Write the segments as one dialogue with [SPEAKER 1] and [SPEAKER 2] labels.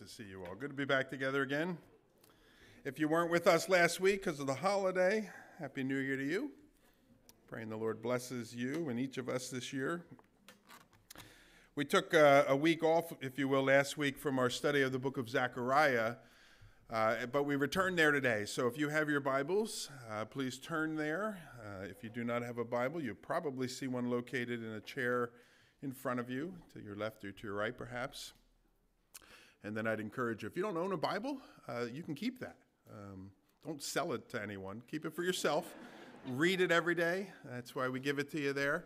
[SPEAKER 1] to see you all. Good to be back together again. If you weren't with us last week because of the holiday, Happy New Year to you. Praying the Lord blesses you and each of us this year. We took uh, a week off, if you will, last week from our study of the book of Zechariah, uh, but we returned there today. So if you have your Bibles, uh, please turn there. Uh, if you do not have a Bible, you probably see one located in a chair in front of you, to your left or to your right, perhaps. And then I'd encourage you, if you don't own a Bible, uh, you can keep that. Um, don't sell it to anyone. Keep it for yourself. Read it every day. That's why we give it to you there.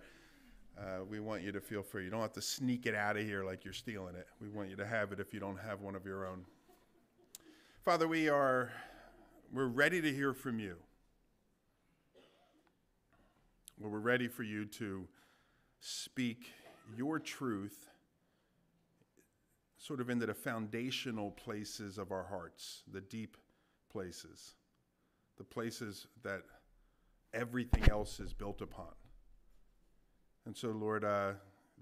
[SPEAKER 1] Uh, we want you to feel free. You don't have to sneak it out of here like you're stealing it. We want you to have it if you don't have one of your own. Father, we are we're ready to hear from you. Well, we're ready for you to speak your truth sort of into the foundational places of our hearts, the deep places, the places that everything else is built upon. And so, Lord, uh,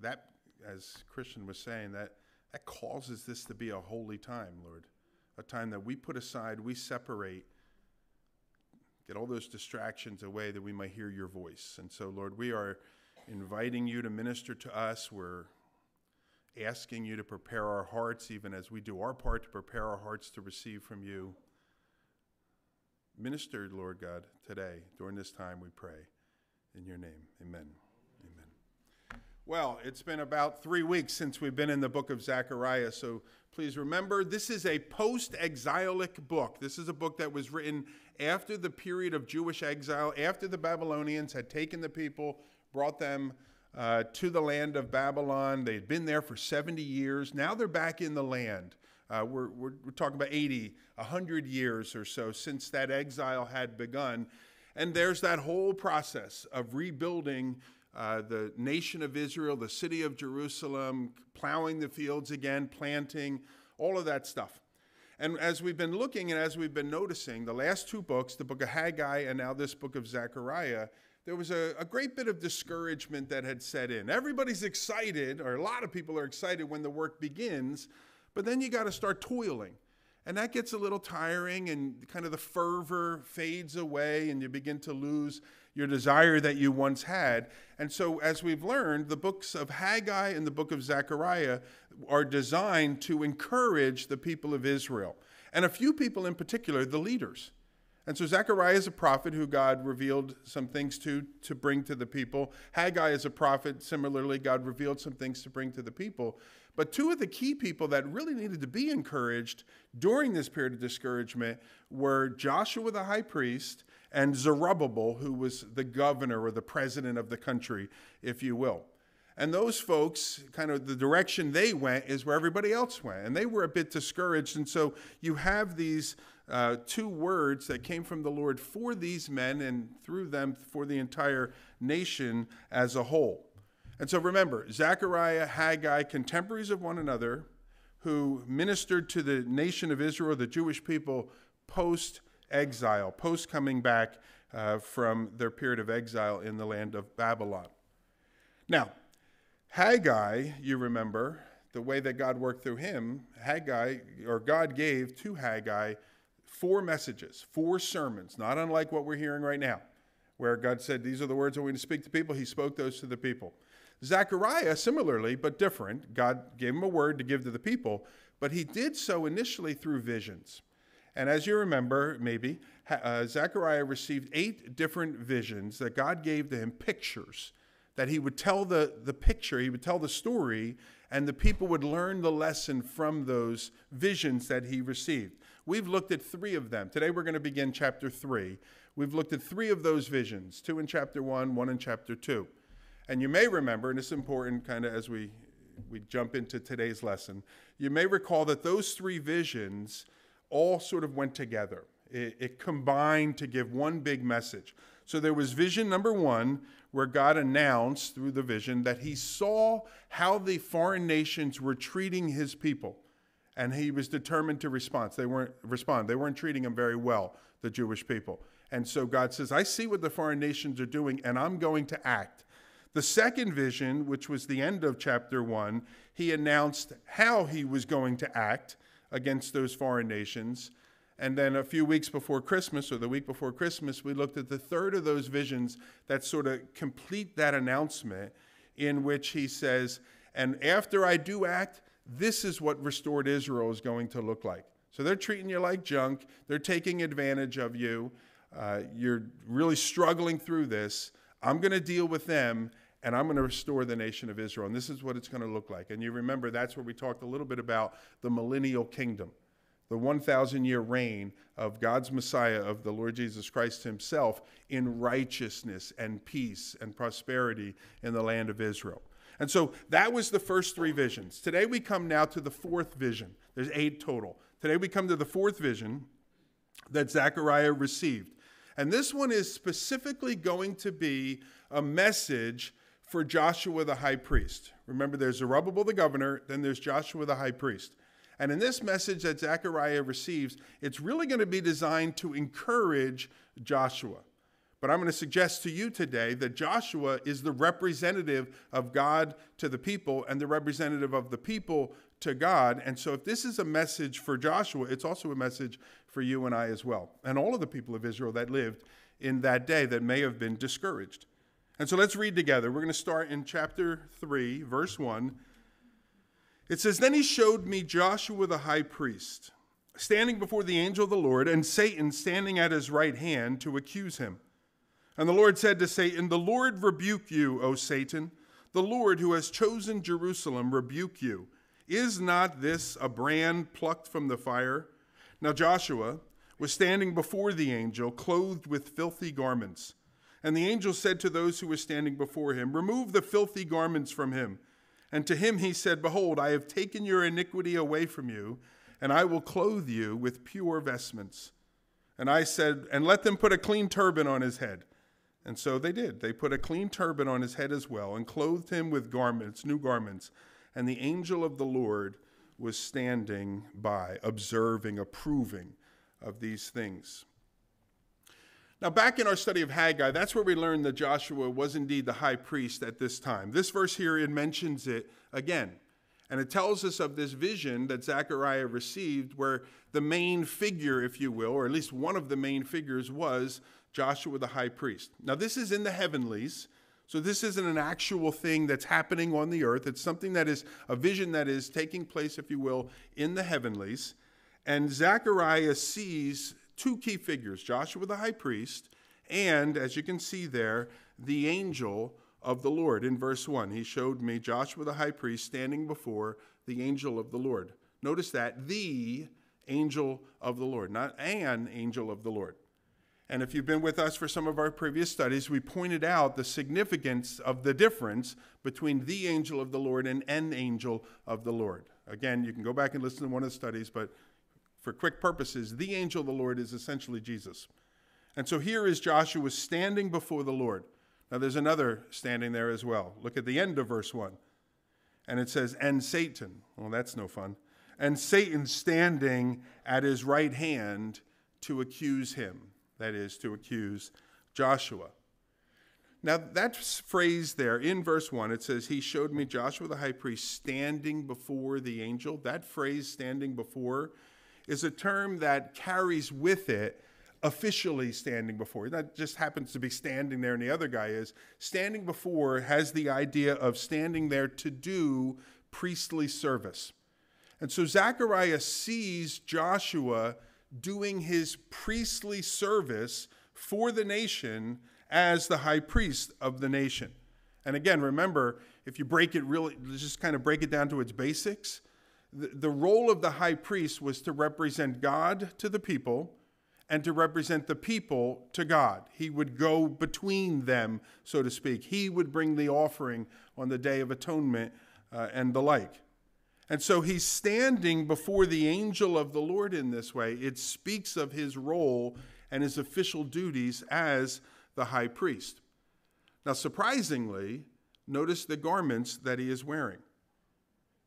[SPEAKER 1] that, as Christian was saying, that, that causes this to be a holy time, Lord, a time that we put aside, we separate, get all those distractions away that we might hear your voice. And so, Lord, we are inviting you to minister to us. We're asking you to prepare our hearts, even as we do our part to prepare our hearts to receive from you. Minister, Lord God, today, during this time, we pray. In your name, amen. Amen. Well, it's been about three weeks since we've been in the book of Zechariah, so please remember this is a post exilic book. This is a book that was written after the period of Jewish exile, after the Babylonians had taken the people, brought them uh, to the land of Babylon. They'd been there for 70 years. Now they're back in the land. Uh, we're, we're, we're, talking about 80, 100 years or so since that exile had begun. And there's that whole process of rebuilding uh, the nation of Israel, the city of Jerusalem, plowing the fields again, planting, all of that stuff. And as we've been looking and as we've been noticing, the last two books, the book of Haggai and now this book of Zechariah, there was a, a, great bit of discouragement that had set in. Everybody's excited, or a lot of people are excited when the work begins, but then you got to start toiling. And that gets a little tiring, and kind of the fervor fades away, and you begin to lose your desire that you once had. And so, as we've learned, the books of Haggai and the book of Zechariah are designed to encourage the people of Israel. And a few people in particular, the leaders. And so Zechariah is a prophet who God revealed some things to to bring to the people. Haggai is a prophet, similarly, God revealed some things to bring to the people. But two of the key people that really needed to be encouraged during this period of discouragement were Joshua the high priest and Zerubbabel, who was the governor or the president of the country, if you will. And those folks, kind of the direction they went is where everybody else went. And they were a bit discouraged. And so you have these uh, two words that came from the Lord for these men and through them for the entire nation as a whole. And so remember, Zechariah, Haggai, contemporaries of one another, who ministered to the nation of Israel, the Jewish people, post exile, post coming back uh, from their period of exile in the land of Babylon. Now, Haggai, you remember, the way that God worked through him, Haggai, or God gave to Haggai four messages, four sermons, not unlike what we're hearing right now, where God said, These are the words I'm going to speak to people. He spoke those to the people. Zechariah, similarly, but different, God gave him a word to give to the people, but he did so initially through visions. And as you remember, maybe, uh, Zechariah received eight different visions that God gave to him, pictures, that he would tell the, the picture, he would tell the story, and the people would learn the lesson from those visions that he received. We've looked at three of them. Today we're going to begin chapter three. We've looked at three of those visions two in chapter one, one in chapter two. And you may remember, and it's important kind of as we, we jump into today's lesson, you may recall that those three visions all sort of went together. It, it combined to give one big message. So there was vision number one, where God announced through the vision that he saw how the foreign nations were treating his people and he was determined to respond. They weren't respond. They weren't treating him very well, the Jewish people. And so God says, "I see what the foreign nations are doing, and I'm going to act." The second vision, which was the end of chapter one, he announced how he was going to act against those foreign nations. And then a few weeks before Christmas, or the week before Christmas, we looked at the third of those visions that sort of complete that announcement, in which he says, And after I do act, this is what restored Israel is going to look like. So they're treating you like junk, they're taking advantage of you. Uh, you're really struggling through this. I'm going to deal with them and I'm going to restore the nation of Israel. And this is what it's going to look like. And you remember that's where we talked a little bit about the millennial kingdom, the 1,000 year reign of God's Messiah, of the Lord Jesus Christ himself, in righteousness and peace and prosperity in the land of Israel. And so that was the first three visions. Today we come now to the fourth vision. There's eight total. Today we come to the fourth vision that Zechariah received. And this one is specifically going to be a message for Joshua the high priest. Remember, there's Zerubbabel the governor, then there's Joshua the high priest. And in this message that Zechariah receives, it's really going to be designed to encourage Joshua. But I'm going to suggest to you today that Joshua is the representative of God to the people and the representative of the people to God. And so, if this is a message for Joshua, it's also a message for you and I as well, and all of the people of Israel that lived in that day that may have been discouraged. And so let's read together. We're going to start in chapter 3, verse 1. It says, Then he showed me Joshua the high priest, standing before the angel of the Lord, and Satan standing at his right hand to accuse him. And the Lord said to Satan, The Lord rebuke you, O Satan. The Lord who has chosen Jerusalem rebuke you. Is not this a brand plucked from the fire? Now Joshua was standing before the angel, clothed with filthy garments. And the angel said to those who were standing before him, Remove the filthy garments from him. And to him he said, Behold, I have taken your iniquity away from you, and I will clothe you with pure vestments. And I said, And let them put a clean turban on his head. And so they did. They put a clean turban on his head as well, and clothed him with garments, new garments. And the angel of the Lord was standing by, observing, approving of these things. Now, back in our study of Haggai, that's where we learned that Joshua was indeed the high priest at this time. This verse here, it mentions it again. And it tells us of this vision that Zechariah received, where the main figure, if you will, or at least one of the main figures, was Joshua the high priest. Now, this is in the heavenlies. So, this isn't an actual thing that's happening on the earth. It's something that is a vision that is taking place, if you will, in the heavenlies. And Zechariah sees two key figures Joshua the high priest, and as you can see there, the angel of the Lord. In verse 1, he showed me Joshua the high priest standing before the angel of the Lord. Notice that, the angel of the Lord, not an angel of the Lord. And if you've been with us for some of our previous studies, we pointed out the significance of the difference between the angel of the Lord and an angel of the Lord. Again, you can go back and listen to one of the studies, but for quick purposes, the angel of the Lord is essentially Jesus. And so here is Joshua standing before the Lord. Now there's another standing there as well. Look at the end of verse 1. And it says, And Satan. Well, that's no fun. And Satan standing at his right hand to accuse him. That is, to accuse Joshua. Now, that phrase there in verse 1, it says, He showed me Joshua the high priest standing before the angel. That phrase, standing before, is a term that carries with it officially standing before. That just happens to be standing there and the other guy is. Standing before has the idea of standing there to do priestly service. And so Zechariah sees Joshua doing his priestly service for the nation as the high priest of the nation. And again, remember, if you break it really, just kind of break it down to its basics, the, the role of the high priest was to represent God to the people and to represent the people to God. He would go between them, so to speak. He would bring the offering on the Day of Atonement uh, and the like. And so he's standing before the angel of the Lord in this way. It speaks of his role and his official duties as the high priest. Now, surprisingly, notice the garments that he is wearing.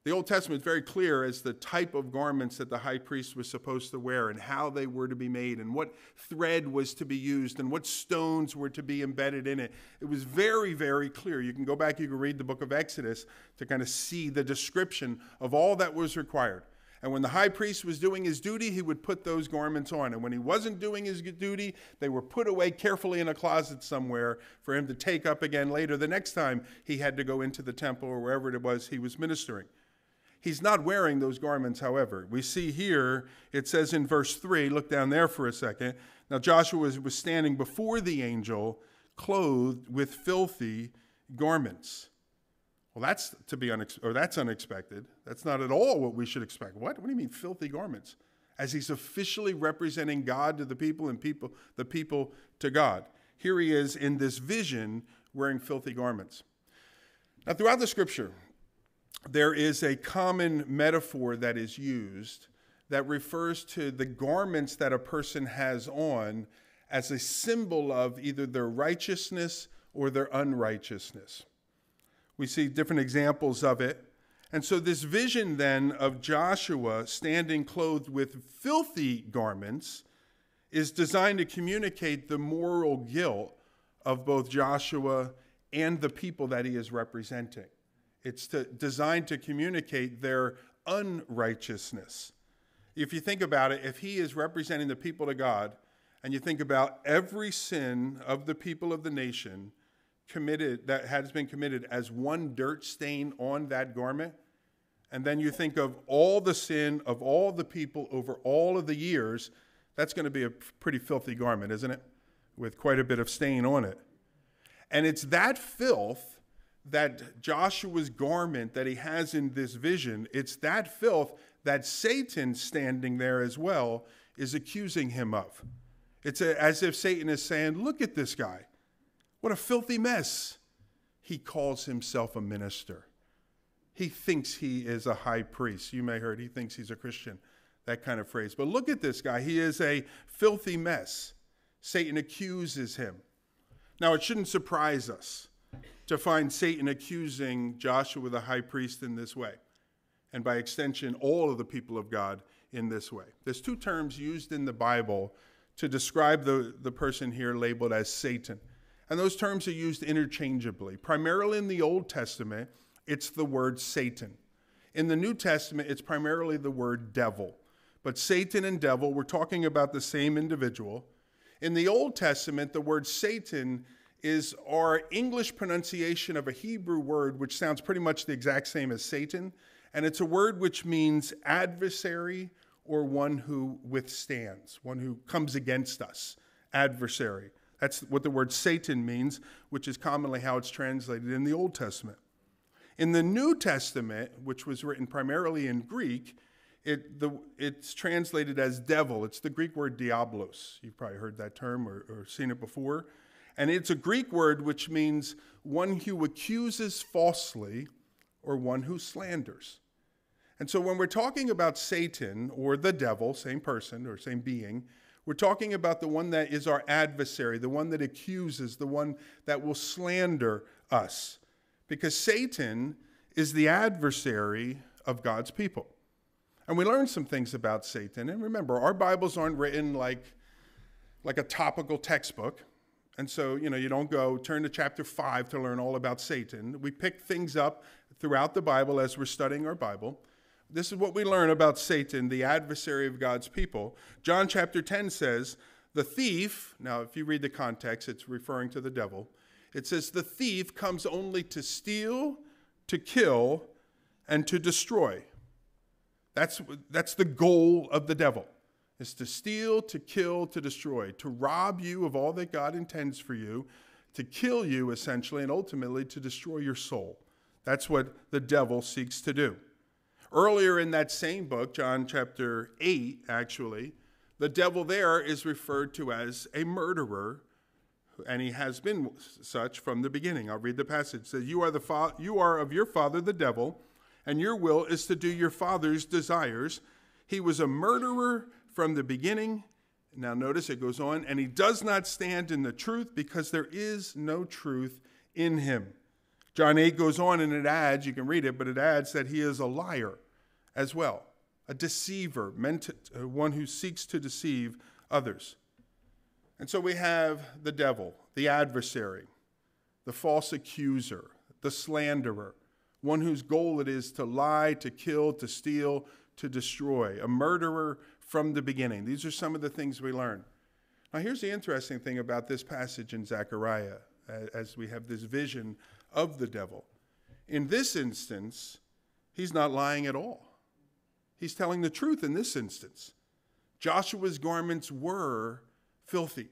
[SPEAKER 1] The Old Testament is very clear as the type of garments that the high priest was supposed to wear and how they were to be made and what thread was to be used and what stones were to be embedded in it. It was very, very clear. You can go back, you can read the book of Exodus to kind of see the description of all that was required. And when the high priest was doing his duty, he would put those garments on. And when he wasn't doing his duty, they were put away carefully in a closet somewhere for him to take up again later the next time he had to go into the temple or wherever it was he was ministering. He's not wearing those garments, however. We see here, it says in verse 3, look down there for a second. Now Joshua was, was standing before the angel, clothed with filthy garments. Well, that's to be unex- or that's unexpected. That's not at all what we should expect. What? What do you mean filthy garments? As he's officially representing God to the people and people the people to God. Here he is in this vision wearing filthy garments. Now, throughout the scripture, there is a common metaphor that is used that refers to the garments that a person has on as a symbol of either their righteousness or their unrighteousness. We see different examples of it. And so, this vision then of Joshua standing clothed with filthy garments is designed to communicate the moral guilt of both Joshua and the people that he is representing. It's to, designed to communicate their unrighteousness. If you think about it, if he is representing the people to God, and you think about every sin of the people of the nation, committed that has been committed as one dirt stain on that garment and then you think of all the sin of all the people over all of the years that's going to be a pretty filthy garment isn't it with quite a bit of stain on it and it's that filth that Joshua's garment that he has in this vision it's that filth that Satan standing there as well is accusing him of it's a, as if Satan is saying look at this guy what a filthy mess. He calls himself a minister. He thinks he is a high priest. You may heard he thinks he's a Christian, that kind of phrase. But look at this guy. He is a filthy mess. Satan accuses him. Now, it shouldn't surprise us to find Satan accusing Joshua the high priest in this way, and by extension, all of the people of God in this way. There's two terms used in the Bible to describe the, the person here labeled as Satan. And those terms are used interchangeably. Primarily in the Old Testament, it's the word Satan. In the New Testament, it's primarily the word devil. But Satan and devil, we're talking about the same individual. In the Old Testament, the word Satan is our English pronunciation of a Hebrew word which sounds pretty much the exact same as Satan. And it's a word which means adversary or one who withstands, one who comes against us, adversary. That's what the word Satan means, which is commonly how it's translated in the Old Testament. In the New Testament, which was written primarily in Greek, it, the, it's translated as devil. It's the Greek word diablos. You've probably heard that term or, or seen it before. And it's a Greek word which means one who accuses falsely or one who slanders. And so when we're talking about Satan or the devil, same person or same being, we're talking about the one that is our adversary, the one that accuses, the one that will slander us. Because Satan is the adversary of God's people. And we learn some things about Satan. And remember, our Bibles aren't written like, like a topical textbook. And so, you know, you don't go turn to chapter 5 to learn all about Satan. We pick things up throughout the Bible as we're studying our Bible. This is what we learn about Satan, the adversary of God's people. John chapter 10 says, The thief, now if you read the context, it's referring to the devil. It says, The thief comes only to steal, to kill, and to destroy. That's, that's the goal of the devil is to steal, to kill, to destroy, to rob you of all that God intends for you, to kill you essentially, and ultimately to destroy your soul. That's what the devil seeks to do. Earlier in that same book, John chapter 8, actually, the devil there is referred to as a murderer, and he has been such from the beginning. I'll read the passage. It says, you are, the fa- you are of your father, the devil, and your will is to do your father's desires. He was a murderer from the beginning. Now, notice it goes on, and he does not stand in the truth because there is no truth in him. John 8 goes on and it adds, you can read it, but it adds that he is a liar as well, a deceiver, meant to, uh, one who seeks to deceive others. And so we have the devil, the adversary, the false accuser, the slanderer, one whose goal it is to lie, to kill, to steal, to destroy, a murderer from the beginning. These are some of the things we learn. Now, here's the interesting thing about this passage in Zechariah as we have this vision of the devil. In this instance, he's not lying at all. He's telling the truth in this instance. Joshua's garments were filthy.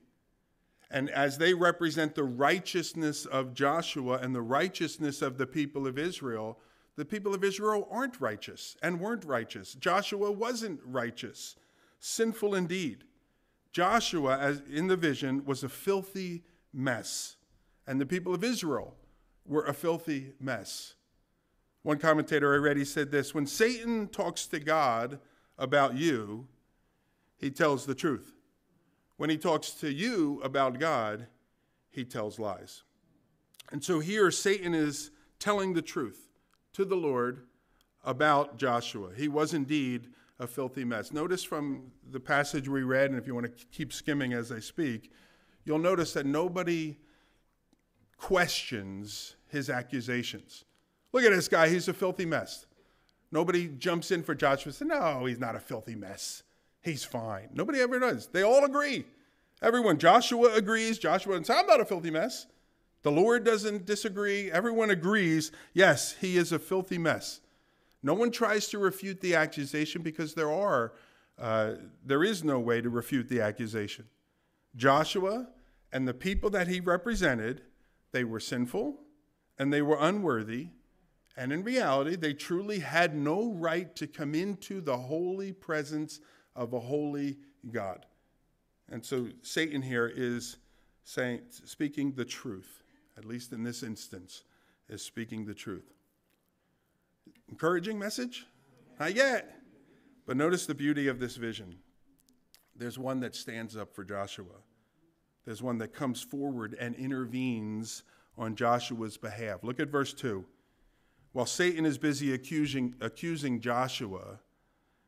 [SPEAKER 1] And as they represent the righteousness of Joshua and the righteousness of the people of Israel, the people of Israel aren't righteous and weren't righteous. Joshua wasn't righteous, sinful indeed. Joshua, as in the vision, was a filthy mess, and the people of Israel were a filthy mess. One commentator I read, he said this When Satan talks to God about you, he tells the truth. When he talks to you about God, he tells lies. And so here, Satan is telling the truth to the Lord about Joshua. He was indeed a filthy mess. Notice from the passage we read, and if you want to keep skimming as I speak, you'll notice that nobody questions his accusations. Look at this guy, he's a filthy mess. Nobody jumps in for Joshua and says, No, he's not a filthy mess. He's fine. Nobody ever does. They all agree. Everyone, Joshua agrees. Joshua says, I'm not a filthy mess. The Lord doesn't disagree. Everyone agrees, yes, he is a filthy mess. No one tries to refute the accusation because there are uh, there is no way to refute the accusation. Joshua and the people that he represented, they were sinful and they were unworthy, and in reality, they truly had no right to come into the holy presence of a holy God. And so Satan here is saying speaking the truth at least in this instance, is speaking the truth. Encouraging message? Not yet. But notice the beauty of this vision. There's one that stands up for Joshua. There's one that comes forward and intervenes on Joshua's behalf. Look at verse 2. While Satan is busy accusing, accusing Joshua,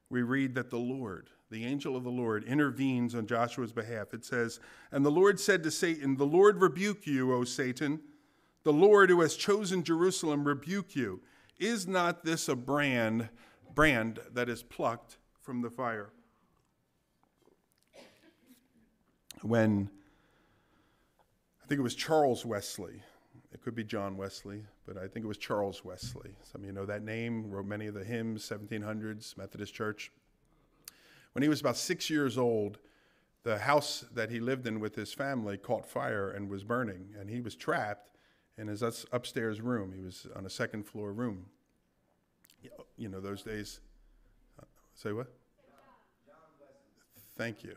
[SPEAKER 1] we read that the Lord, the angel of the Lord, intervenes on Joshua's behalf. It says, And the Lord said to Satan, The Lord rebuke you, O Satan. The Lord who has chosen Jerusalem rebuke you. Is not this a brand, brand that is plucked from the fire? When I think it was Charles Wesley, it could be John Wesley, but I think it was Charles Wesley. Some of you know that name, wrote many of the hymns, 1700s, Methodist Church. When he was about six years old, the house that he lived in with his family caught fire and was burning, and he was trapped in his upstairs room. He was on a second floor room. You know, those days. Uh, say what? Thank you.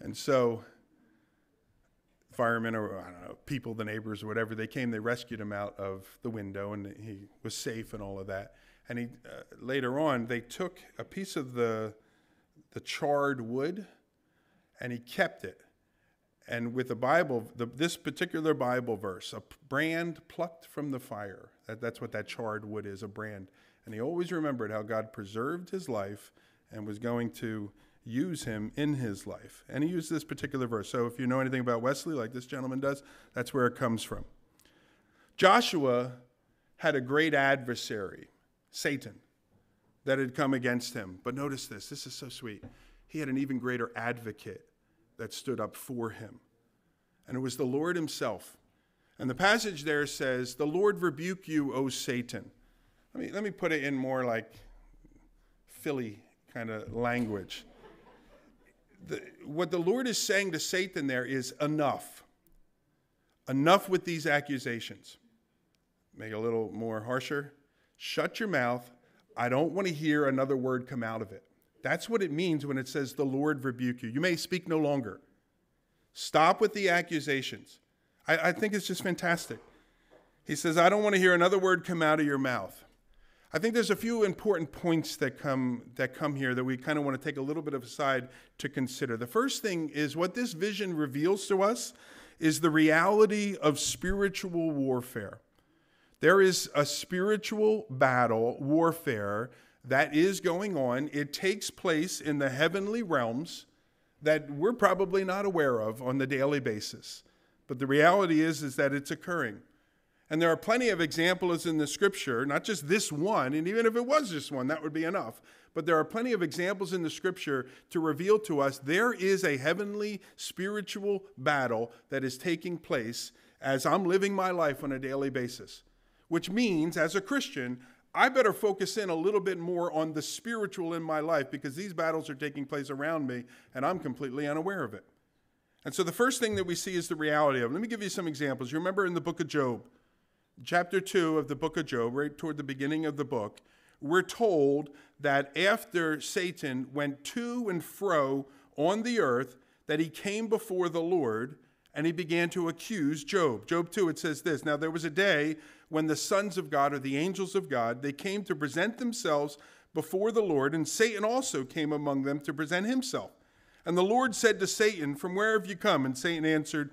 [SPEAKER 1] And so, firemen or I don't know, people, the neighbors or whatever, they came, they rescued him out of the window, and he was safe and all of that. And he uh, later on, they took a piece of the the charred wood, and he kept it. And with the Bible, the, this particular Bible verse, a brand plucked from the fire, that, that's what that charred wood is, a brand. And he always remembered how God preserved his life and was going to use him in his life. And he used this particular verse. So if you know anything about Wesley, like this gentleman does, that's where it comes from. Joshua had a great adversary, Satan that had come against him. But notice this this is so sweet. He had an even greater advocate that stood up for him, and it was the Lord himself. And the passage there says, The Lord rebuke you, O Satan. Let me, let me put it in more like Philly kind of language. The, what the Lord is saying to Satan there is enough. Enough with these accusations. Make it a little more harsher. Shut your mouth I don't want to hear another word come out of it. That's what it means when it says, The Lord rebuke you. You may speak no longer. Stop with the accusations. I, I think it's just fantastic. He says, I don't want to hear another word come out of your mouth. I think there's a few important points that come that come here that we kind of want to take a little bit of a side to consider. The first thing is what this vision reveals to us is the reality of spiritual warfare. There is a spiritual battle, warfare that is going on. It takes place in the heavenly realms that we're probably not aware of on the daily basis. But the reality is, is that it's occurring. And there are plenty of examples in the scripture, not just this one, and even if it was this one, that would be enough. But there are plenty of examples in the scripture to reveal to us there is a heavenly spiritual battle that is taking place as I'm living my life on a daily basis. Which means, as a Christian, I better focus in a little bit more on the spiritual in my life because these battles are taking place around me and I'm completely unaware of it. And so the first thing that we see is the reality of it. Let me give you some examples. You remember in the book of Job, chapter 2 of the book of Job, right toward the beginning of the book, we're told that after Satan went to and fro on the earth, that he came before the Lord and he began to accuse Job. Job 2, it says this Now there was a day when the sons of God, or the angels of God, they came to present themselves before the Lord, and Satan also came among them to present himself. And the Lord said to Satan, From where have you come? And Satan answered,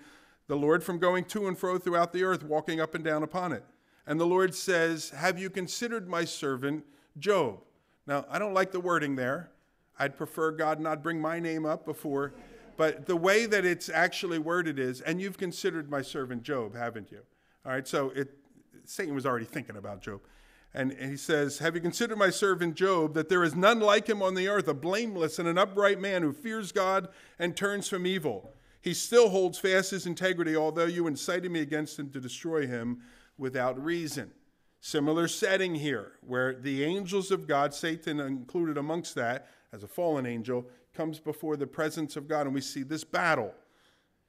[SPEAKER 1] the Lord from going to and fro throughout the earth, walking up and down upon it. And the Lord says, Have you considered my servant Job? Now, I don't like the wording there. I'd prefer God not bring my name up before. But the way that it's actually worded is, and you've considered my servant Job, haven't you? All right, so it, Satan was already thinking about Job. And, and he says, Have you considered my servant Job, that there is none like him on the earth, a blameless and an upright man who fears God and turns from evil? He still holds fast his integrity, although you incited me against him to destroy him without reason. Similar setting here, where the angels of God, Satan included amongst that, as a fallen angel, comes before the presence of God, and we see this battle.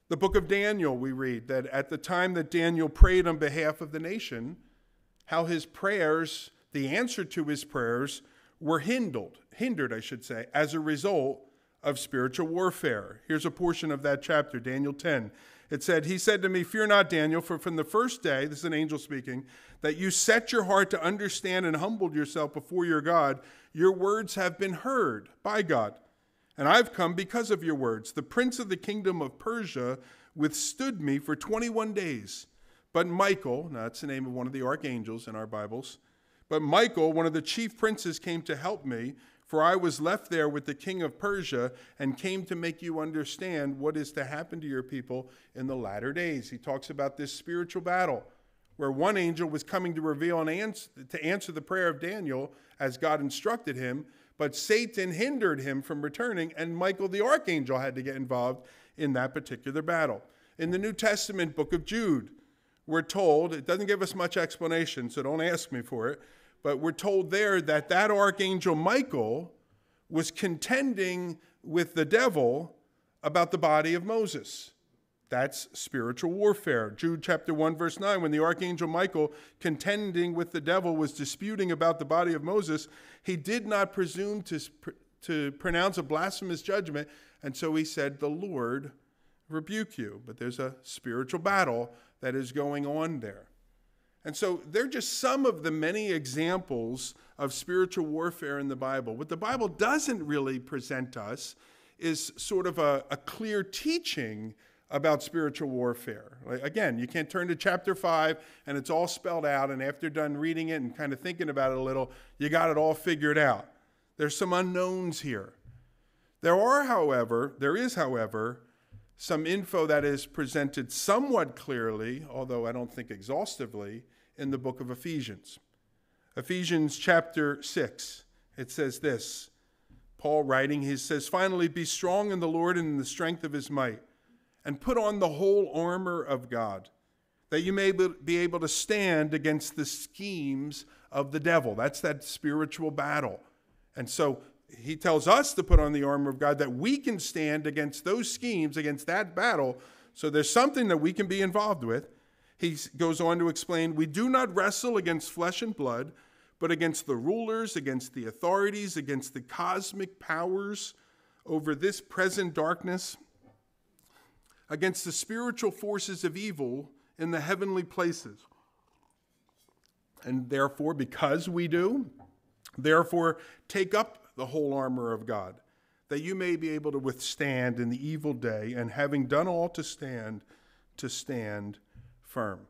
[SPEAKER 1] The book of Daniel, we read that at the time that Daniel prayed on behalf of the nation, how his prayers, the answer to his prayers, were hindered, hindered, I should say, as a result of spiritual warfare. Here's a portion of that chapter, Daniel 10. It said, He said to me, Fear not, Daniel, for from the first day, this is an angel speaking, that you set your heart to understand and humbled yourself before your God, your words have been heard by God. And I've come because of your words. The prince of the kingdom of Persia withstood me for 21 days. But Michael, now that's the name of one of the archangels in our Bibles, but Michael, one of the chief princes, came to help me, for I was left there with the king of Persia and came to make you understand what is to happen to your people in the latter days. He talks about this spiritual battle where one angel was coming to reveal and to answer the prayer of Daniel as God instructed him, but Satan hindered him from returning, and Michael the archangel had to get involved in that particular battle. In the New Testament book of Jude, we're told, it doesn't give us much explanation, so don't ask me for it, but we're told there that that archangel Michael was contending with the devil about the body of Moses. That's spiritual warfare. Jude chapter 1, verse 9, when the archangel Michael, contending with the devil, was disputing about the body of Moses, he did not presume to, to pronounce a blasphemous judgment, and so he said, The Lord rebuke you. But there's a spiritual battle that is going on there. And so they're just some of the many examples of spiritual warfare in the Bible. What the Bible doesn't really present us is sort of a, a clear teaching about spiritual warfare. Again, you can't turn to chapter 5 and it's all spelled out, and after done reading it and kind of thinking about it a little, you got it all figured out. There's some unknowns here. There are, however, there is, however, some info that is presented somewhat clearly, although I don't think exhaustively, in the book of Ephesians. Ephesians chapter 6, it says this Paul writing, he says, Finally, be strong in the Lord and in the strength of his might, and put on the whole armor of God, that you may be able to stand against the schemes of the devil. That's that spiritual battle. And so he tells us to put on the armor of God that we can stand against those schemes, against that battle. So there's something that we can be involved with he goes on to explain we do not wrestle against flesh and blood, but against the rulers, against the authorities, against the cosmic powers over this present darkness, against the spiritual forces of evil in the heavenly places. And therefore, because we do, therefore, take up the whole armor of God, that you may be able to withstand in the evil day, and having done all to stand, to stand firm.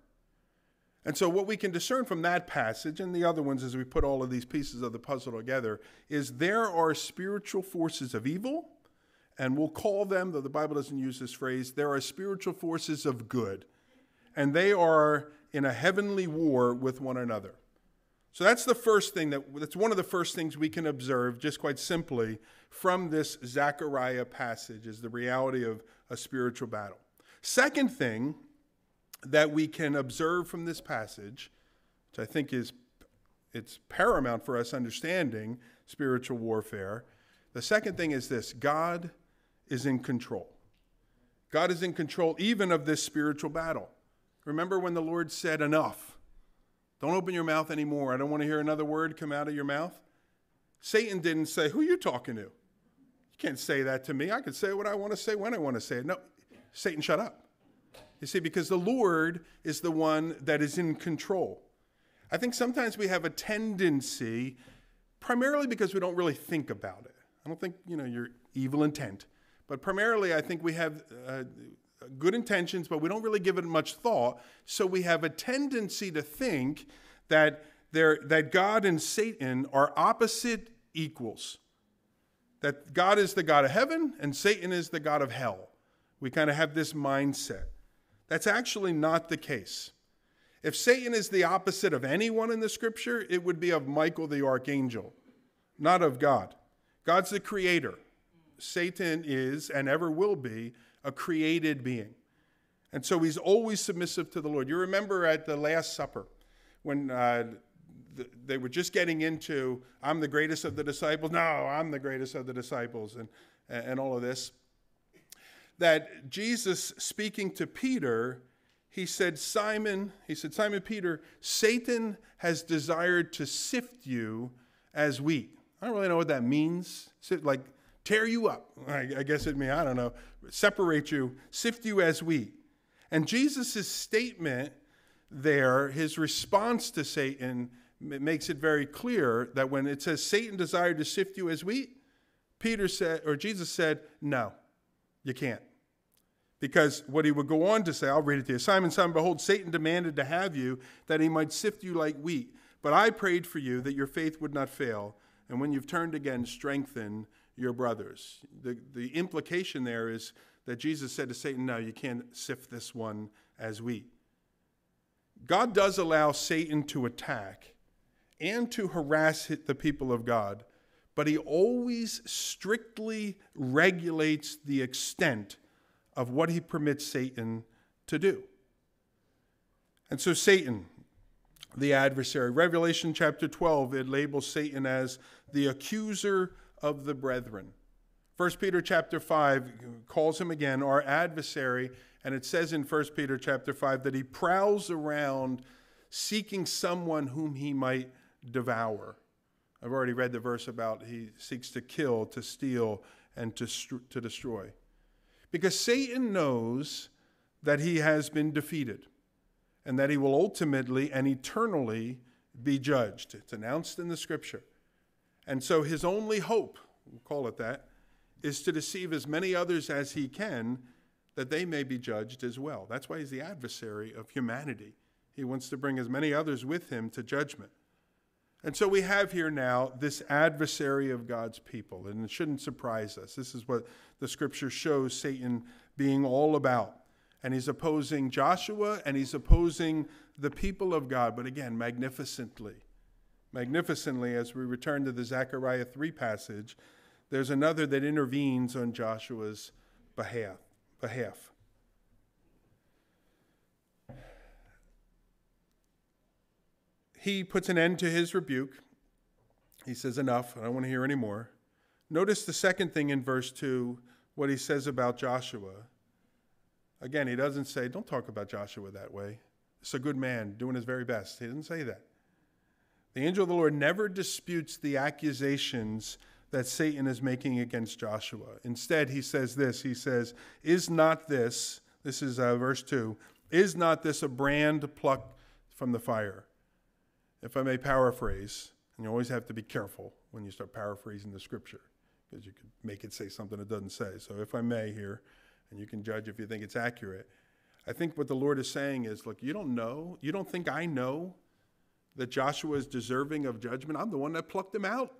[SPEAKER 1] And so, what we can discern from that passage and the other ones as we put all of these pieces of the puzzle together is there are spiritual forces of evil, and we'll call them, though the Bible doesn't use this phrase, there are spiritual forces of good. And they are in a heavenly war with one another. So that's the first thing that that's one of the first things we can observe just quite simply from this Zechariah passage is the reality of a spiritual battle. Second thing that we can observe from this passage, which I think is it's paramount for us understanding spiritual warfare. The second thing is this God is in control. God is in control even of this spiritual battle. Remember when the Lord said, Enough. Don't open your mouth anymore. I don't want to hear another word come out of your mouth. Satan didn't say, Who are you talking to? You can't say that to me. I can say what I want to say when I want to say it. No, Satan, shut up. You see, because the Lord is the one that is in control. I think sometimes we have a tendency, primarily because we don't really think about it. I don't think, you know, your evil intent, but primarily I think we have uh, good intentions, but we don't really give it much thought. So we have a tendency to think that, there, that God and Satan are opposite equals. That God is the God of heaven and Satan is the God of hell. We kind of have this mindset. That's actually not the case. If Satan is the opposite of anyone in the scripture, it would be of Michael the archangel, not of God. God's the creator. Satan is and ever will be a created being. And so he's always submissive to the Lord. You remember at the Last Supper when uh, they were just getting into, I'm the greatest of the disciples. No, I'm the greatest of the disciples, and, and all of this. That Jesus, speaking to Peter, he said, Simon, he said, Simon Peter, Satan has desired to sift you as wheat. I don't really know what that means. Like tear you up. I, guess it means, I don't know, separate you, sift you as wheat. And Jesus' statement there, his response to Satan, makes it very clear that when it says Satan desired to sift you as wheat, Peter said, or Jesus said, no, you can't. Because what he would go on to say, I'll read it to you Simon, Simon, behold, Satan demanded to have you that he might sift you like wheat. But I prayed for you that your faith would not fail. And when you've turned again, strengthen your brothers. The, the implication there is that Jesus said to Satan, No, you can't sift this one as wheat. God does allow Satan to attack and to harass the people of God, but he always strictly regulates the extent of what he permits Satan to do. And so, Satan, the adversary, Revelation chapter 12, it labels Satan as the accuser of the brethren. 1 Peter chapter 5 calls him again our adversary, and it says in 1 Peter chapter 5 that he prowls around seeking someone whom he might devour. I've already read the verse about he seeks to kill, to steal, and to, to destroy. Because Satan knows that he has been defeated and that he will ultimately and eternally be judged. It's announced in the scripture. And so his only hope, we'll call it that, is to deceive as many others as he can that they may be judged as well. That's why he's the adversary of humanity. He wants to bring as many others with him to judgment. And so we have here now this adversary of God's people, and it shouldn't surprise us. This is what the scripture shows Satan being all about. And he's opposing Joshua and he's opposing the people of God, but again, magnificently. Magnificently, as we return to the Zechariah 3 passage, there's another that intervenes on Joshua's behalf. behalf. he puts an end to his rebuke. He says, Enough, I don't want to hear any more. Notice the second thing in verse 2, what he says about Joshua. Again, he doesn't say, Don't talk about Joshua that way. It's a good man doing his very best. He didn't say that. The angel of the Lord never disputes the accusations that Satan is making against Joshua. Instead, he says this He says, Is not this, this is uh, verse 2, is not this a brand plucked from the fire? if I may paraphrase, and you always have to be careful when you start paraphrasing the scripture because you could make it say something it doesn't say. So, if I may here, and you can judge if you think it's accurate, I think what the Lord is saying is look, you don't know, you don't think I know that Joshua is deserving of judgment. I'm the one that plucked him out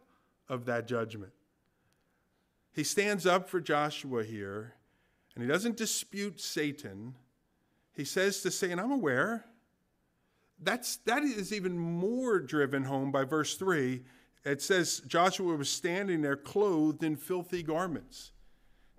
[SPEAKER 1] of that judgment. He stands up for Joshua here, and he doesn't dispute Satan. He says to Satan, I'm aware. that's, that is even more driven home by verse 3. It says Joshua was standing there clothed in filthy garments.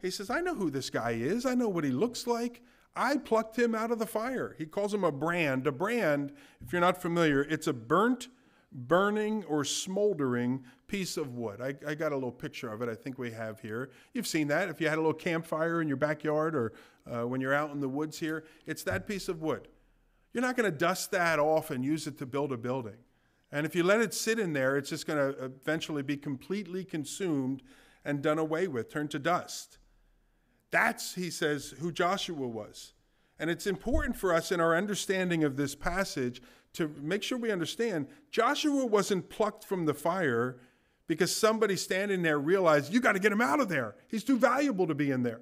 [SPEAKER 1] He says, I know who this guy is. I know what he looks like. I plucked him out of the fire. He calls him a brand. A brand, if you're not familiar, it's a burnt, burning, or smoldering piece of wood. I, I, got a little picture of it, I think we have here. You've seen that. If you had a little campfire in your backyard or uh, when you're out in the woods here, it's that piece of wood. You're not going to dust that off and use it to build a building. And if you let it sit in there, it's just going to eventually be completely consumed and done away with, turned to dust. That's, he says, who Joshua was. And it's important for us in our understanding of this passage to make sure we understand Joshua wasn't plucked from the fire because somebody standing there realized, you got to get him out of there. He's too valuable to be in there.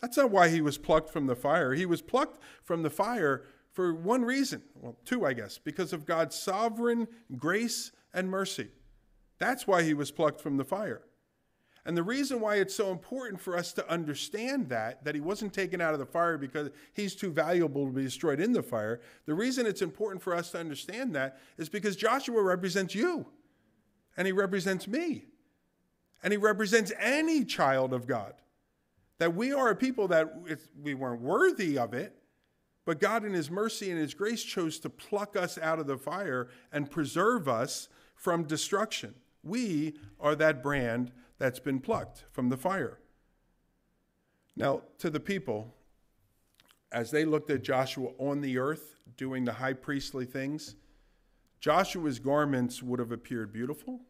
[SPEAKER 1] That's not why he was plucked from the fire. He was plucked from the fire for one reason, well, two, I guess, because of God's sovereign grace and mercy. That's why he was plucked from the fire. And the reason why it's so important for us to understand that, that he wasn't taken out of the fire because he's too valuable to be destroyed in the fire, the reason it's important for us to understand that is because Joshua represents you, and he represents me, and he represents any child of God. That we are a people that we weren't worthy of it, but God, in His mercy and His grace, chose to pluck us out of the fire and preserve us from destruction. We are that brand that's been plucked from the fire. Now, to the people, as they looked at Joshua on the earth doing the high priestly things, Joshua's garments would have appeared beautiful.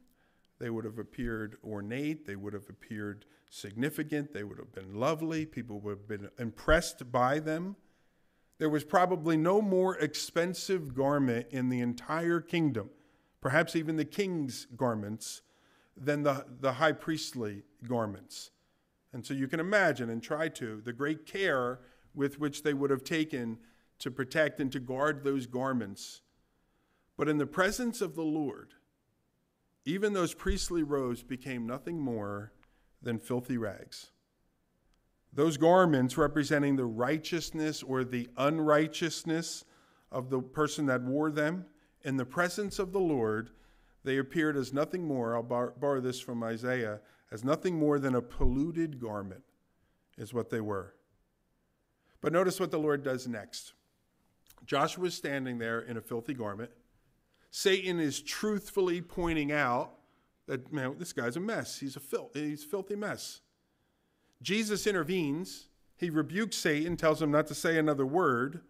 [SPEAKER 1] They would have appeared ornate. They would have appeared significant. They would have been lovely. People would have been impressed by them. There was probably no more expensive garment in the entire kingdom, perhaps even the king's garments, than the, the high priestly garments. And so you can imagine and try to the great care with which they would have taken to protect and to guard those garments. But in the presence of the Lord, even those priestly robes became nothing more than filthy rags. Those garments representing the righteousness or the unrighteousness of the person that wore them, in the presence of the Lord, they appeared as nothing more, I'll bar- borrow this from Isaiah, as nothing more than a polluted garment, is what they were. But notice what the Lord does next. Joshua is standing there in a filthy garment. Satan is truthfully pointing out that, man, this guy's a mess. He's a, fil- he's a filthy mess. Jesus intervenes. He rebukes Satan, tells him not to say another word.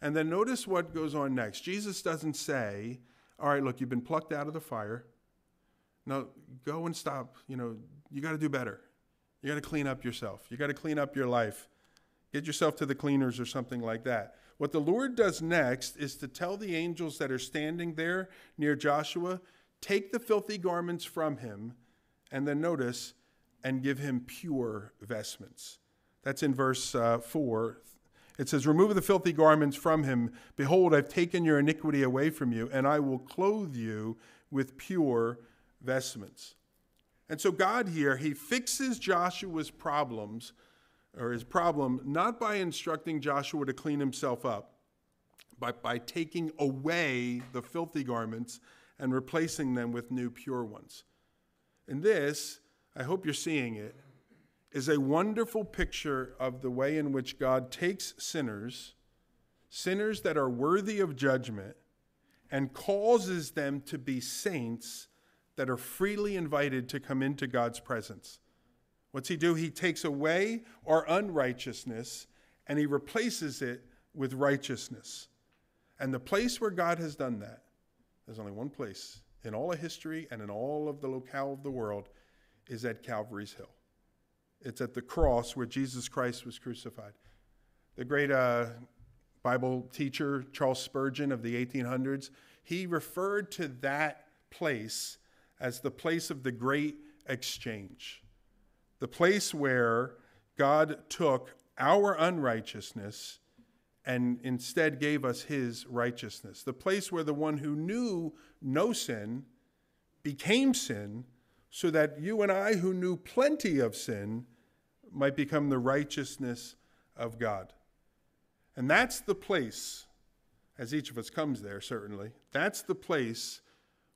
[SPEAKER 1] And then notice what goes on next. Jesus doesn't say, All right, look, you've been plucked out of the fire. Now go and stop. You know, you got to do better. You got to clean up yourself. You got to clean up your life. Get yourself to the cleaners or something like that. What the Lord does next is to tell the angels that are standing there near Joshua, take the filthy garments from him, and then notice, and give him pure vestments. That's in verse uh, 4. It says, Remove the filthy garments from him. Behold, I've taken your iniquity away from you, and I will clothe you with pure vestments. And so, God here, he fixes Joshua's problems, or his problem, not by instructing Joshua to clean himself up, but by taking away the filthy garments and replacing them with new pure ones. And this I hope you're seeing it, is a wonderful picture of the way in which God takes sinners, sinners that are worthy of judgment, and causes them to be saints that are freely invited to come into God's presence. What's he do? He takes away our unrighteousness and he replaces it with righteousness. And the place where God has done that, there's only one place in all of history and in all of the locale of the world, is at Calvary's Hill. It's at the cross where Jesus Christ was crucified. The great uh, Bible teacher, Charles Spurgeon of the 1800s, he referred to that place as the place of the great exchange. The place where God took our unrighteousness and instead gave us his righteousness. The place where the one who knew no sin became sin so that you and I, who knew plenty of sin, might become the righteousness of God. And that's the place, as each of us comes there, certainly, that's the place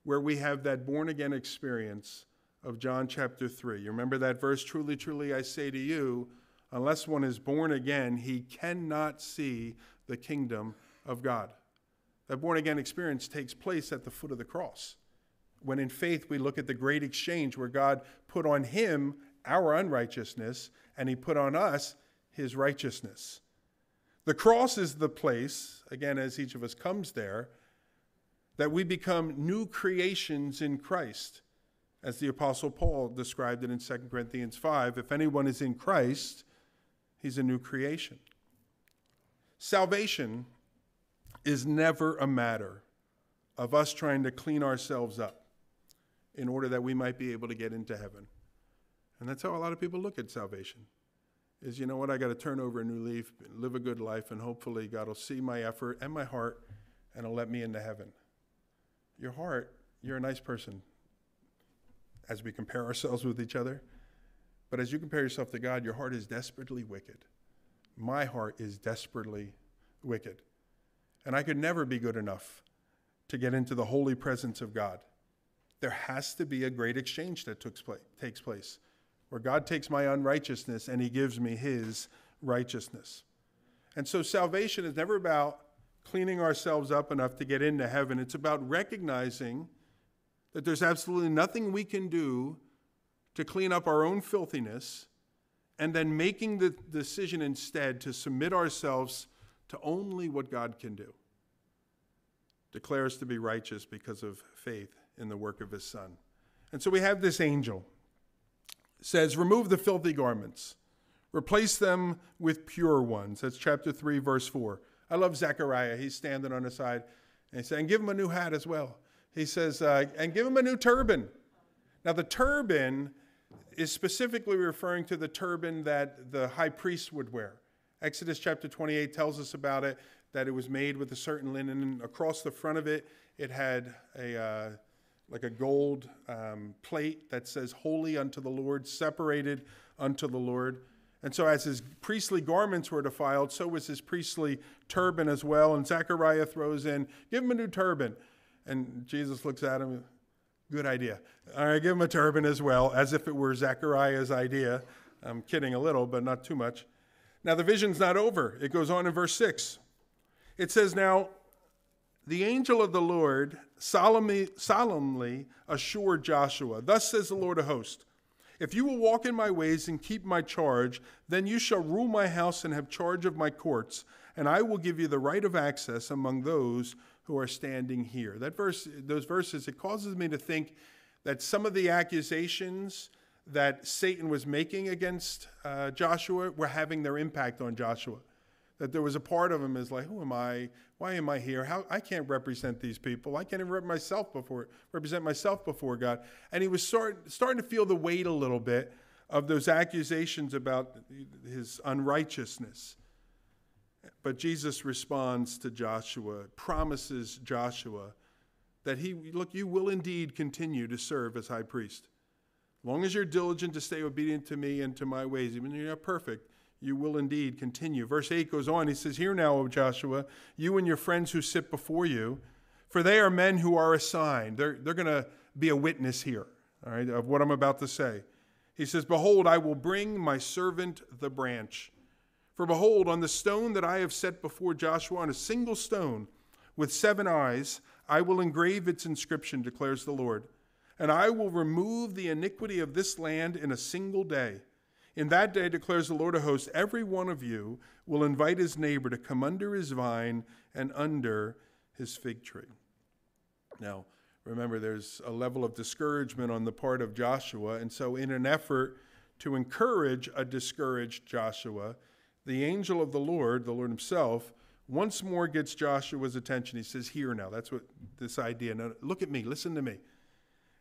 [SPEAKER 1] where we have that born again experience of John chapter 3. You remember that verse? Truly, truly, I say to you, unless one is born again, he cannot see the kingdom of God. That born again experience takes place at the foot of the cross. When in faith we look at the great exchange where God put on him our unrighteousness and he put on us his righteousness. The cross is the place, again, as each of us comes there, that we become new creations in Christ. As the Apostle Paul described it in 2 Corinthians 5 if anyone is in Christ, he's a new creation. Salvation is never a matter of us trying to clean ourselves up in order that we might be able to get into heaven. And that's how a lot of people look at salvation. Is you know what, I got to turn over a new leaf, live a good life, and hopefully God will see my effort and my heart and will let me into heaven. Your heart, you're a nice person as we compare ourselves with each other. But as you compare yourself to God, your heart is desperately wicked. My heart is desperately wicked. And I could never be good enough to get into the holy presence of God. There has to be a great exchange that takes place where God takes my unrighteousness and he gives me his righteousness. And so salvation is never about cleaning ourselves up enough to get into heaven. It's about recognizing that there's absolutely nothing we can do to clean up our own filthiness and then making the decision instead to submit ourselves to only what God can do. Declare us to be righteous because of faith in the work of his Son. And so we have this angel. Says, Remove the filthy garments, replace them with pure ones. That's chapter 3, verse 4. I love Zechariah. He's standing on the side and he's saying, Give him a new hat as well. He says, uh, And give him a new turban. Now, the turban is specifically referring to the turban that the high priest would wear. Exodus chapter 28 tells us about it, that it was made with a certain linen. And across the front of it, it had a, uh, like a gold um, plate that says, Holy unto the Lord, separated unto the Lord. And so, as his priestly garments were defiled, so was his priestly turban as well. And Zechariah throws in, Give him a new turban. And Jesus looks at him, Good idea. All right, give him a turban as well, as if it were Zechariah's idea. I'm kidding a little, but not too much. Now, the vision's not over. It goes on in verse 6. It says, Now, the angel of the Lord solemnly, solemnly assured Joshua, Thus says the Lord of hosts, If you will walk in my ways and keep my charge, then you shall rule my house and have charge of my courts, and I will give you the right of access among those who are standing here. That verse, those verses, it causes me to think that some of the accusations that Satan was making against uh, Joshua were having their impact on Joshua. That there was a part of him is like, who am I? Why am I here? How I can't represent these people. I can't even represent myself before represent myself before God. And he was start, starting to feel the weight a little bit of those accusations about his unrighteousness. But Jesus responds to Joshua, promises Joshua that he look, you will indeed continue to serve as high priest long as you're diligent to stay obedient to me and to my ways, even though you're not perfect, you will indeed continue. Verse 8 goes on. He says, Hear now, O Joshua, you and your friends who sit before you, for they are men who are assigned. They're, they're going to be a witness here, all right, of what I'm about to say. He says, Behold, I will bring my servant the branch. For behold, on the stone that I have set before Joshua, on a single stone with seven eyes, I will engrave its inscription, declares the Lord and I will remove the iniquity of this land in a single day. In that day, declares the Lord of hosts, every one of you will invite his neighbor to come under his vine and under his fig tree. Now, remember, there's a level of discouragement on the part of Joshua, and so, in an effort to encourage a discouraged Joshua, the angel of the Lord, the Lord himself, once more gets Joshua's attention. He says, Hear now, that's what this idea. Now, look at me, listen to me.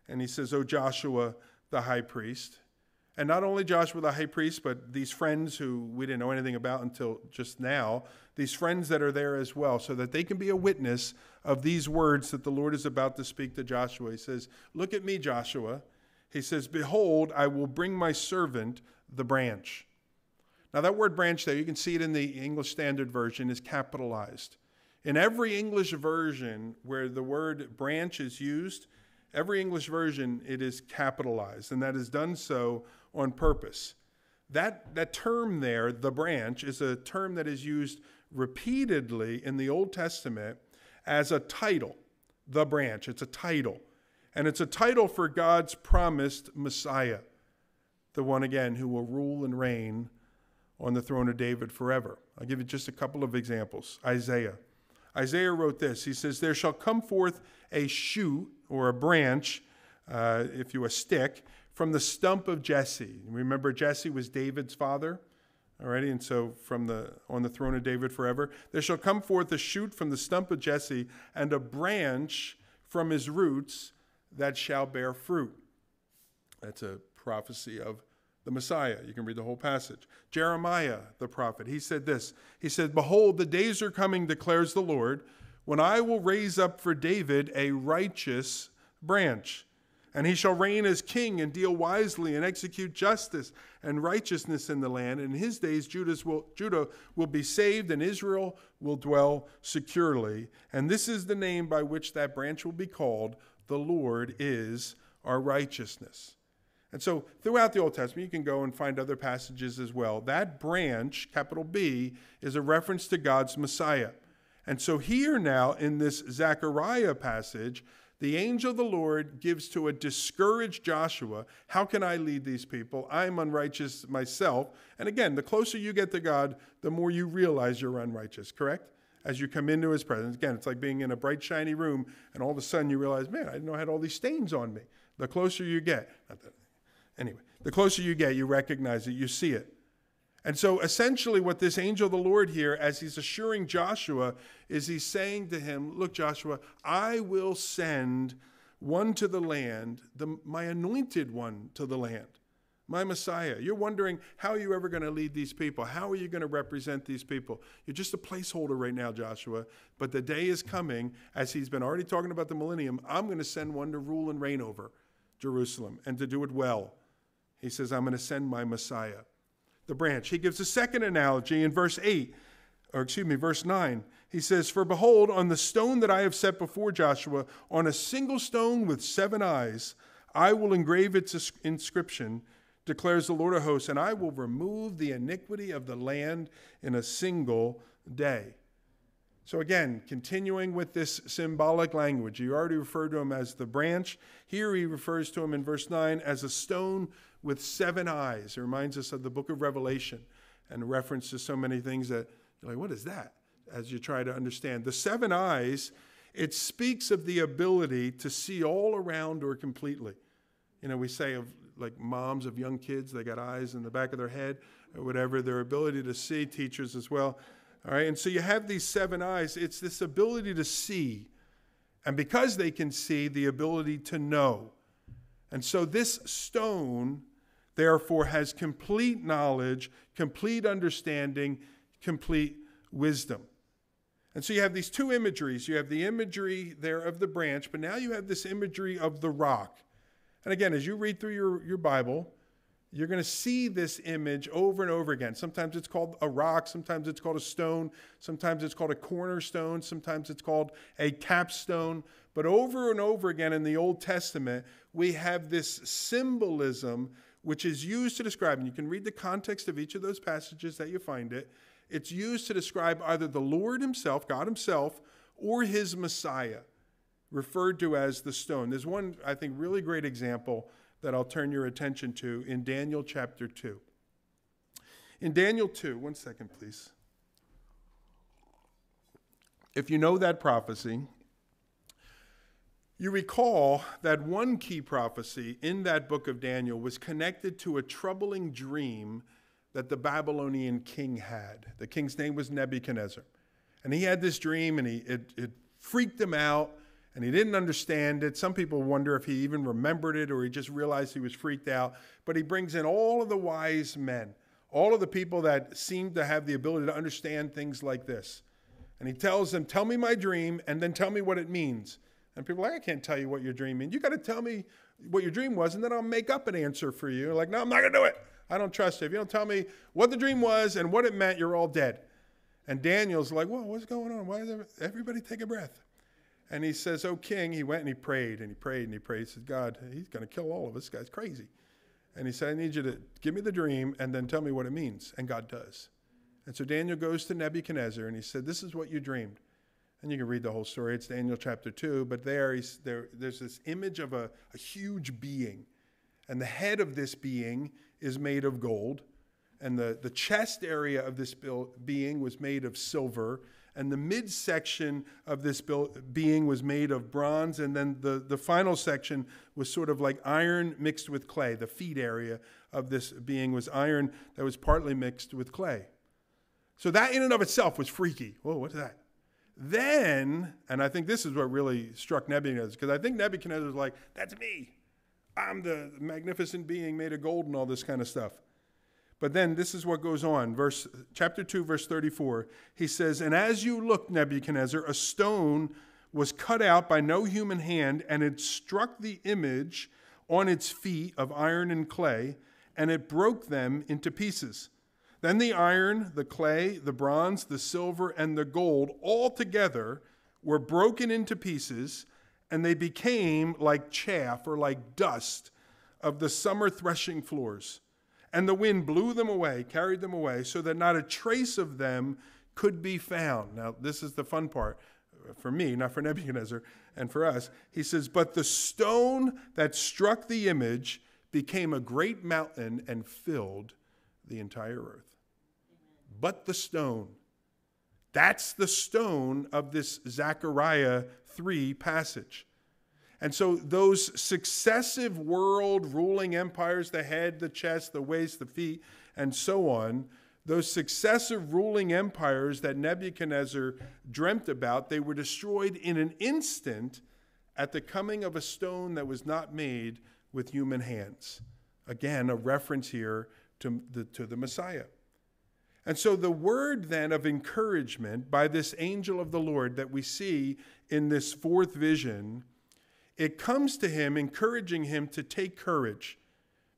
[SPEAKER 1] And he says, Oh, Joshua, the high priest. And not only Joshua, the high priest, but these friends who we didn't know anything about until just now, these friends that are there as well, so that they can be a witness of these words that the Lord is about to speak to Joshua. He says, Look at me, Joshua. He says, Behold, I will bring my servant the branch. Now, that word branch there, you can see it in the English Standard Version, is capitalized. In every English version where the word branch is used, every English version, it is capitalized, and that is done so on purpose. That, that term there, the branch, is a term that is used repeatedly in the Old Testament as a title. The branch, it's a title. And it's a title for God's promised Messiah, the one again who will rule and reign on the throne of David forever. I'll give you just a couple of examples. Isaiah. Isaiah wrote this He says, There shall come forth a shoot or a branch, uh, if you a stick, from the stump of Jesse. Remember, Jesse was David's father. Alrighty, and so from the on the throne of David forever, there shall come forth a shoot from the stump of Jesse, and a branch from his roots that shall bear fruit. That's a prophecy of the Messiah. You can read the whole passage. Jeremiah, the prophet, he said this He said, Behold, the days are coming, declares the Lord, when I will raise up for David a righteous branch. And he shall reign as king and deal wisely and execute justice and righteousness in the land. In his days, will, Judah will be saved and Israel will dwell securely. And this is the name by which that branch will be called The Lord is our righteousness. And so throughout the Old Testament, you can go and find other passages as well. That branch, capital B, is a reference to God's Messiah. And so here now in this Zechariah passage, the angel of the Lord gives to a discouraged Joshua, How can I lead these people? I'm unrighteous myself. And again, the closer you get to God, the more you realize you're unrighteous, correct? As you come into his presence. Again, it's like being in a bright, shiny room, and all of a sudden you realize, Man, I didn't know I had all these stains on me. The closer you get, Anyway, the closer you get, you recognize it, you see it. And so essentially, what this angel of the Lord here, as he's assuring Joshua, is he's saying to him, Look, Joshua, I will send one to the land, the, my anointed one to the land, my Messiah. You're wondering, how are you ever going to lead these people? How are you going to represent these people? You're just a placeholder right now, Joshua. But the day is coming, as he's been already talking about the millennium, I'm going to send one to rule and reign over Jerusalem and to do it well. He says, I'm going to send my Messiah. The branch. He gives a second analogy in verse 8, or excuse me, verse 9. He says, For behold, on the stone that I have set before Joshua, on a single stone with seven eyes, I will engrave its inscription, declares the Lord of hosts, and I will remove the iniquity of the land in a single day. So, again, continuing with this symbolic language, you already referred to him as the branch. Here he refers to him in verse 9 as a stone with seven eyes. It reminds us of the book of Revelation and reference to so many things that you're like, what is that? As you try to understand. The seven eyes, it speaks of the ability to see all around or completely. You know, we say of like moms of young kids, they got eyes in the back of their head or whatever, their ability to see, teachers as well. All right, and so you have these seven eyes. It's this ability to see. And because they can see, the ability to know. And so this stone therefore has complete knowledge, complete understanding, complete wisdom. And so you have these two imageries. You have the imagery there of the branch, but now you have this imagery of the rock. And again, as you read through your, your Bible, you're going to see this image over and over again. Sometimes it's called a rock, sometimes it's called a stone, sometimes it's called a cornerstone, sometimes it's called a capstone. But over and over again in the Old Testament, we have this symbolism which is used to describe, and you can read the context of each of those passages that you find it. It's used to describe either the Lord Himself, God Himself, or His Messiah, referred to as the stone. There's one, I think, really great example that I'll turn your attention to in Daniel chapter 2. In Daniel 2, one second, please. If you know that prophecy, you recall that one key prophecy in that book of Daniel was connected to a troubling dream that the Babylonian king had. The king's name was Nebuchadnezzar. And he had this dream and he, it, it freaked him out and he didn't understand it. Some people wonder if he even remembered it or he just realized he was freaked out. But he brings in all of the wise men, all of the people that seem to have the ability to understand things like this. And he tells them, Tell me my dream and then tell me what it means. And people are like, I can't tell you what your dream means. You got to tell me what your dream was, and then I'll make up an answer for you. Like, no, I'm not going to do it. I don't trust you. If you don't tell me what the dream was and what it meant, you're all dead. And Daniel's like, Whoa, what's going on? Why is everybody take a breath? And he says, Oh, king, he went and he prayed and he prayed and he prayed. He said, God, he's going to kill all of us. This guy's crazy. And he said, I need you to give me the dream and then tell me what it means. And God does. And so Daniel goes to Nebuchadnezzar and he said, This is what you dreamed. And you can read the whole story. It's Daniel chapter 2. But there, there there's this image of a, a huge being. And the head of this being is made of gold. And the, the chest area of this being was made of silver and the midsection of this being was made of bronze, and then the, the final section was sort of like iron mixed with clay. The feet area of this being was iron that was partly mixed with clay. So that in and of itself was freaky. Whoa, what's that? Then, and I think this is what really struck Nebuchadnezzar, because I think Nebuchadnezzar like, that's me. I'm the magnificent being made of gold and all this kind of stuff. But then this is what goes on. Verse chapter 2 verse 34. He says, "And as you looked, Nebuchadnezzar, a stone was cut out by no human hand, and it struck the image on its feet of iron and clay, and it broke them into pieces. Then the iron, the clay, the bronze, the silver, and the gold all together were broken into pieces, and they became like chaff or like dust of the summer threshing floors." And the wind blew them away, carried them away, so that not a trace of them could be found. Now, this is the fun part uh, for me, not for Nebuchadnezzar, and for us. He says, But the stone that struck the image became a great mountain and filled the entire earth. But the stone. That's the stone of this Zechariah 3 passage. And so those successive world ruling empires, the head, the chest, the waist, the feet, and so on, those successive ruling empires that Nebuchadnezzar dreamt about, they were destroyed in an instant at the coming of a stone that was not made with human hands. Again, a reference here to the, to the Messiah. And so, the word then of encouragement by this angel of the Lord that we see in this fourth vision it comes to him encouraging him to take courage.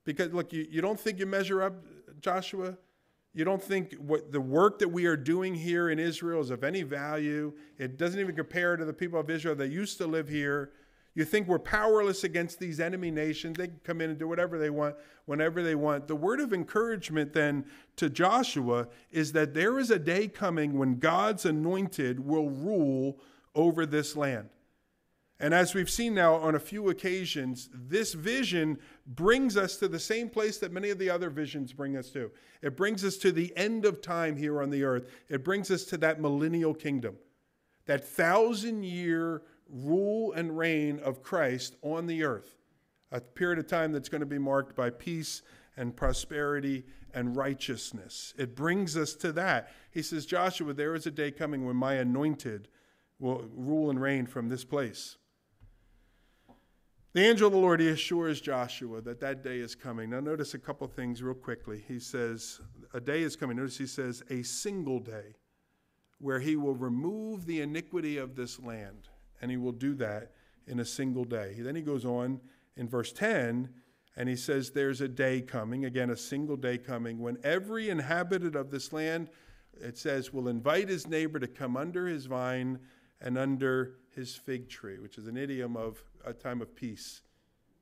[SPEAKER 1] Because, look, you, you don't think you measure up, Joshua? You don't think what the work that we are doing here in Israel is of any value? It doesn't even compare to the people of Israel that used to live here. You think we're powerless against these enemy nations. They can come in and do whatever they want, whenever they want. The word of encouragement then to Joshua is that there is a day coming when God's anointed will rule over this land. And as we've seen now on a few occasions, this vision brings us to the same place that many of the other visions bring us to. It brings us to the end of time here on the earth. It brings us to that millennial kingdom, that thousand year rule and reign of Christ on the earth, a period of time that's going to be marked by peace and prosperity and righteousness. It brings us to that. He says, Joshua, there is a day coming when my anointed will rule and reign from this place. The angel of the Lord, he assures Joshua that that day is coming. Now, notice a couple things real quickly. He says, A day is coming. Notice he says, A single day where he will remove the iniquity of this land. And he will do that in a single day. Then he goes on in verse 10 and he says, There's a day coming, again, a single day coming, when every inhabitant of this land, it says, will invite his neighbor to come under his vine and under his fig tree, which is an idiom of a time of peace,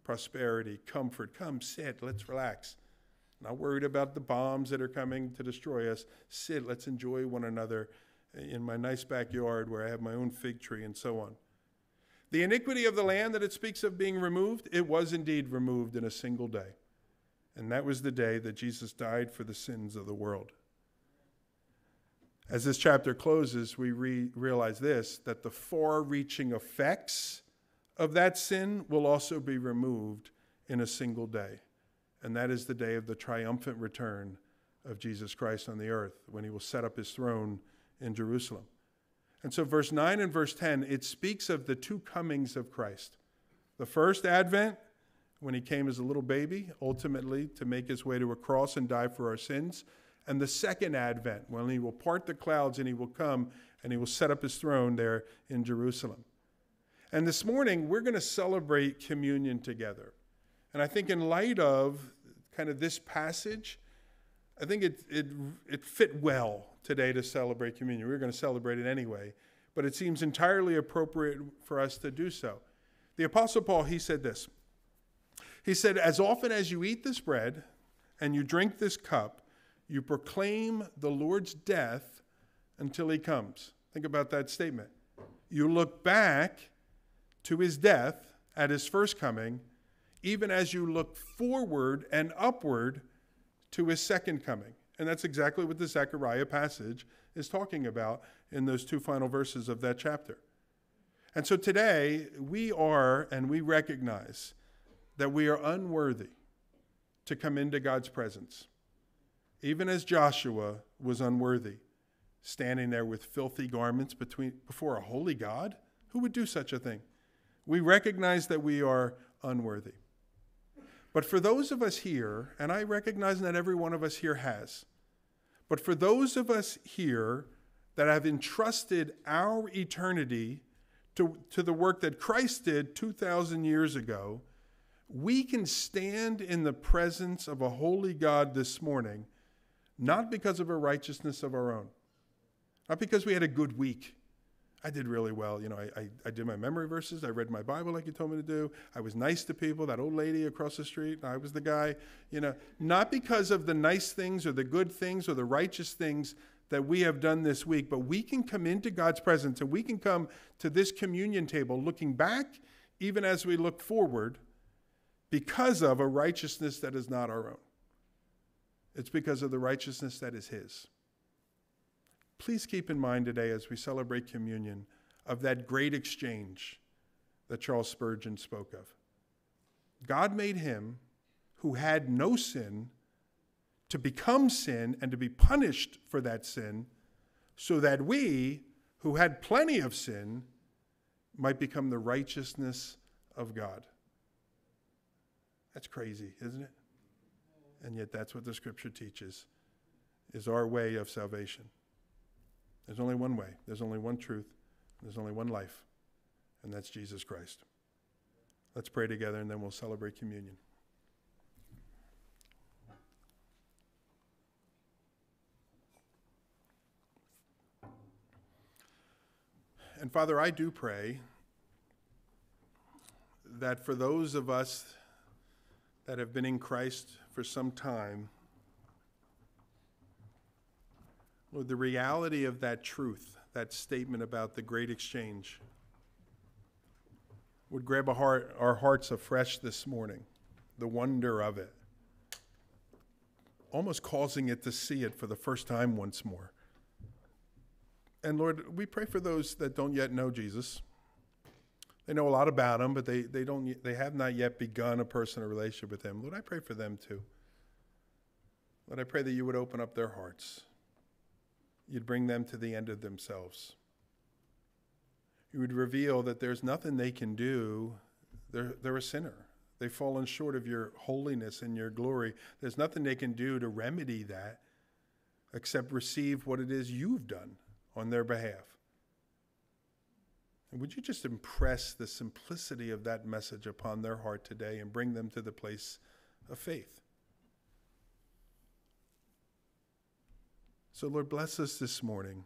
[SPEAKER 1] prosperity, comfort. Come, sit, let's relax. Not worried about the bombs that are coming to destroy us. Sit, let's enjoy one another in my nice backyard where I have my own fig tree and so on. The iniquity of the land that it speaks of being removed, it was indeed removed in a single day. And that was the day that Jesus died for the sins of the world. As this chapter closes, we re- realize this that the far reaching effects of that sin will also be removed in a single day. And that is the day of the triumphant return of Jesus Christ on the earth when he will set up his throne in Jerusalem. And so, verse 9 and verse 10, it speaks of the two comings of Christ. The first advent, when he came as a little baby, ultimately to make his way to a cross and die for our sins and the second advent, when he will part the clouds and he will come and he will set up his throne there in Jerusalem. And this morning, we're going to celebrate communion together. And I think, in light of kind of this passage, I think it, it, it fit well today to celebrate communion. We were going to celebrate it anyway, but it seems entirely appropriate for us to do so. The Apostle Paul, he said this. He said, As often as you eat this bread and you drink this cup, you proclaim the Lord's death until he comes. Think about that statement. You look back to his death at his first coming, even as you look forward and upward to his second coming. And that's exactly what the Zechariah passage is talking about in those two final verses of that chapter. And so today, we are and we recognize that we are unworthy to come into God's presence, even as Joshua was unworthy, standing there with filthy garments between, before a holy God. Who would do such a thing? We recognize that we are unworthy. But for those of us here, and I recognize that every one of us here has, but for those of us here that have entrusted our eternity to, to the work that Christ did 2,000 years ago, we can stand in the presence of a holy God this morning, not because of a righteousness of our own, not because we had a good week, I did really well. You know, I, I, I, did my memory verses. I read my Bible like you told me to do. I was nice to people. That old lady across the street, I was the guy. You know, not because of the nice things or the good things or the righteous things that we have done this week, but we can come into God's presence and we can come to this communion table looking back even as we look forward because of a righteousness that is not our own. It's because of the righteousness that is His please keep in mind today as we celebrate communion of that great exchange that Charles Spurgeon spoke of. God made him who had no sin to become sin and to be punished for that sin, so that we, who had plenty of sin, might become the righteousness of God. That's crazy, isn't it? And yet that's what the scripture teaches is our way of salvation. There's only one way, there's only one truth, there's only one life, and that's Jesus Christ. Let's pray together and then we'll celebrate communion. And Father, I do pray that for those of us that have been in Christ for some time, Lord, the reality of that truth, that statement about the great exchange, would grab heart, our hearts afresh this morning, the wonder of it, almost causing it to see it for the first time once more. And Lord, we pray for those that don't yet know Jesus. They know a lot about him, but they, they, don't, they have not yet begun a personal relationship with him. Lord, I pray for them too. Lord, I pray that you would open up their hearts you'd bring them to the end of themselves. You would reveal that there's nothing they can do. They're, they're a sinner. They've fallen short of your holiness and your glory. There's nothing they can do to remedy that except receive what it is you've done on their behalf. And would you just impress the simplicity of that message upon their heart today and bring them to the place of faith? So, Lord, bless us this morning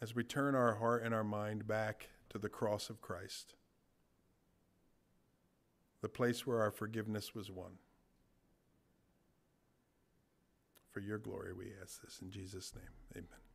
[SPEAKER 1] as we turn our heart and our mind back to the cross of Christ, the place where our forgiveness was won. For your glory, we ask this in Jesus' name. Amen.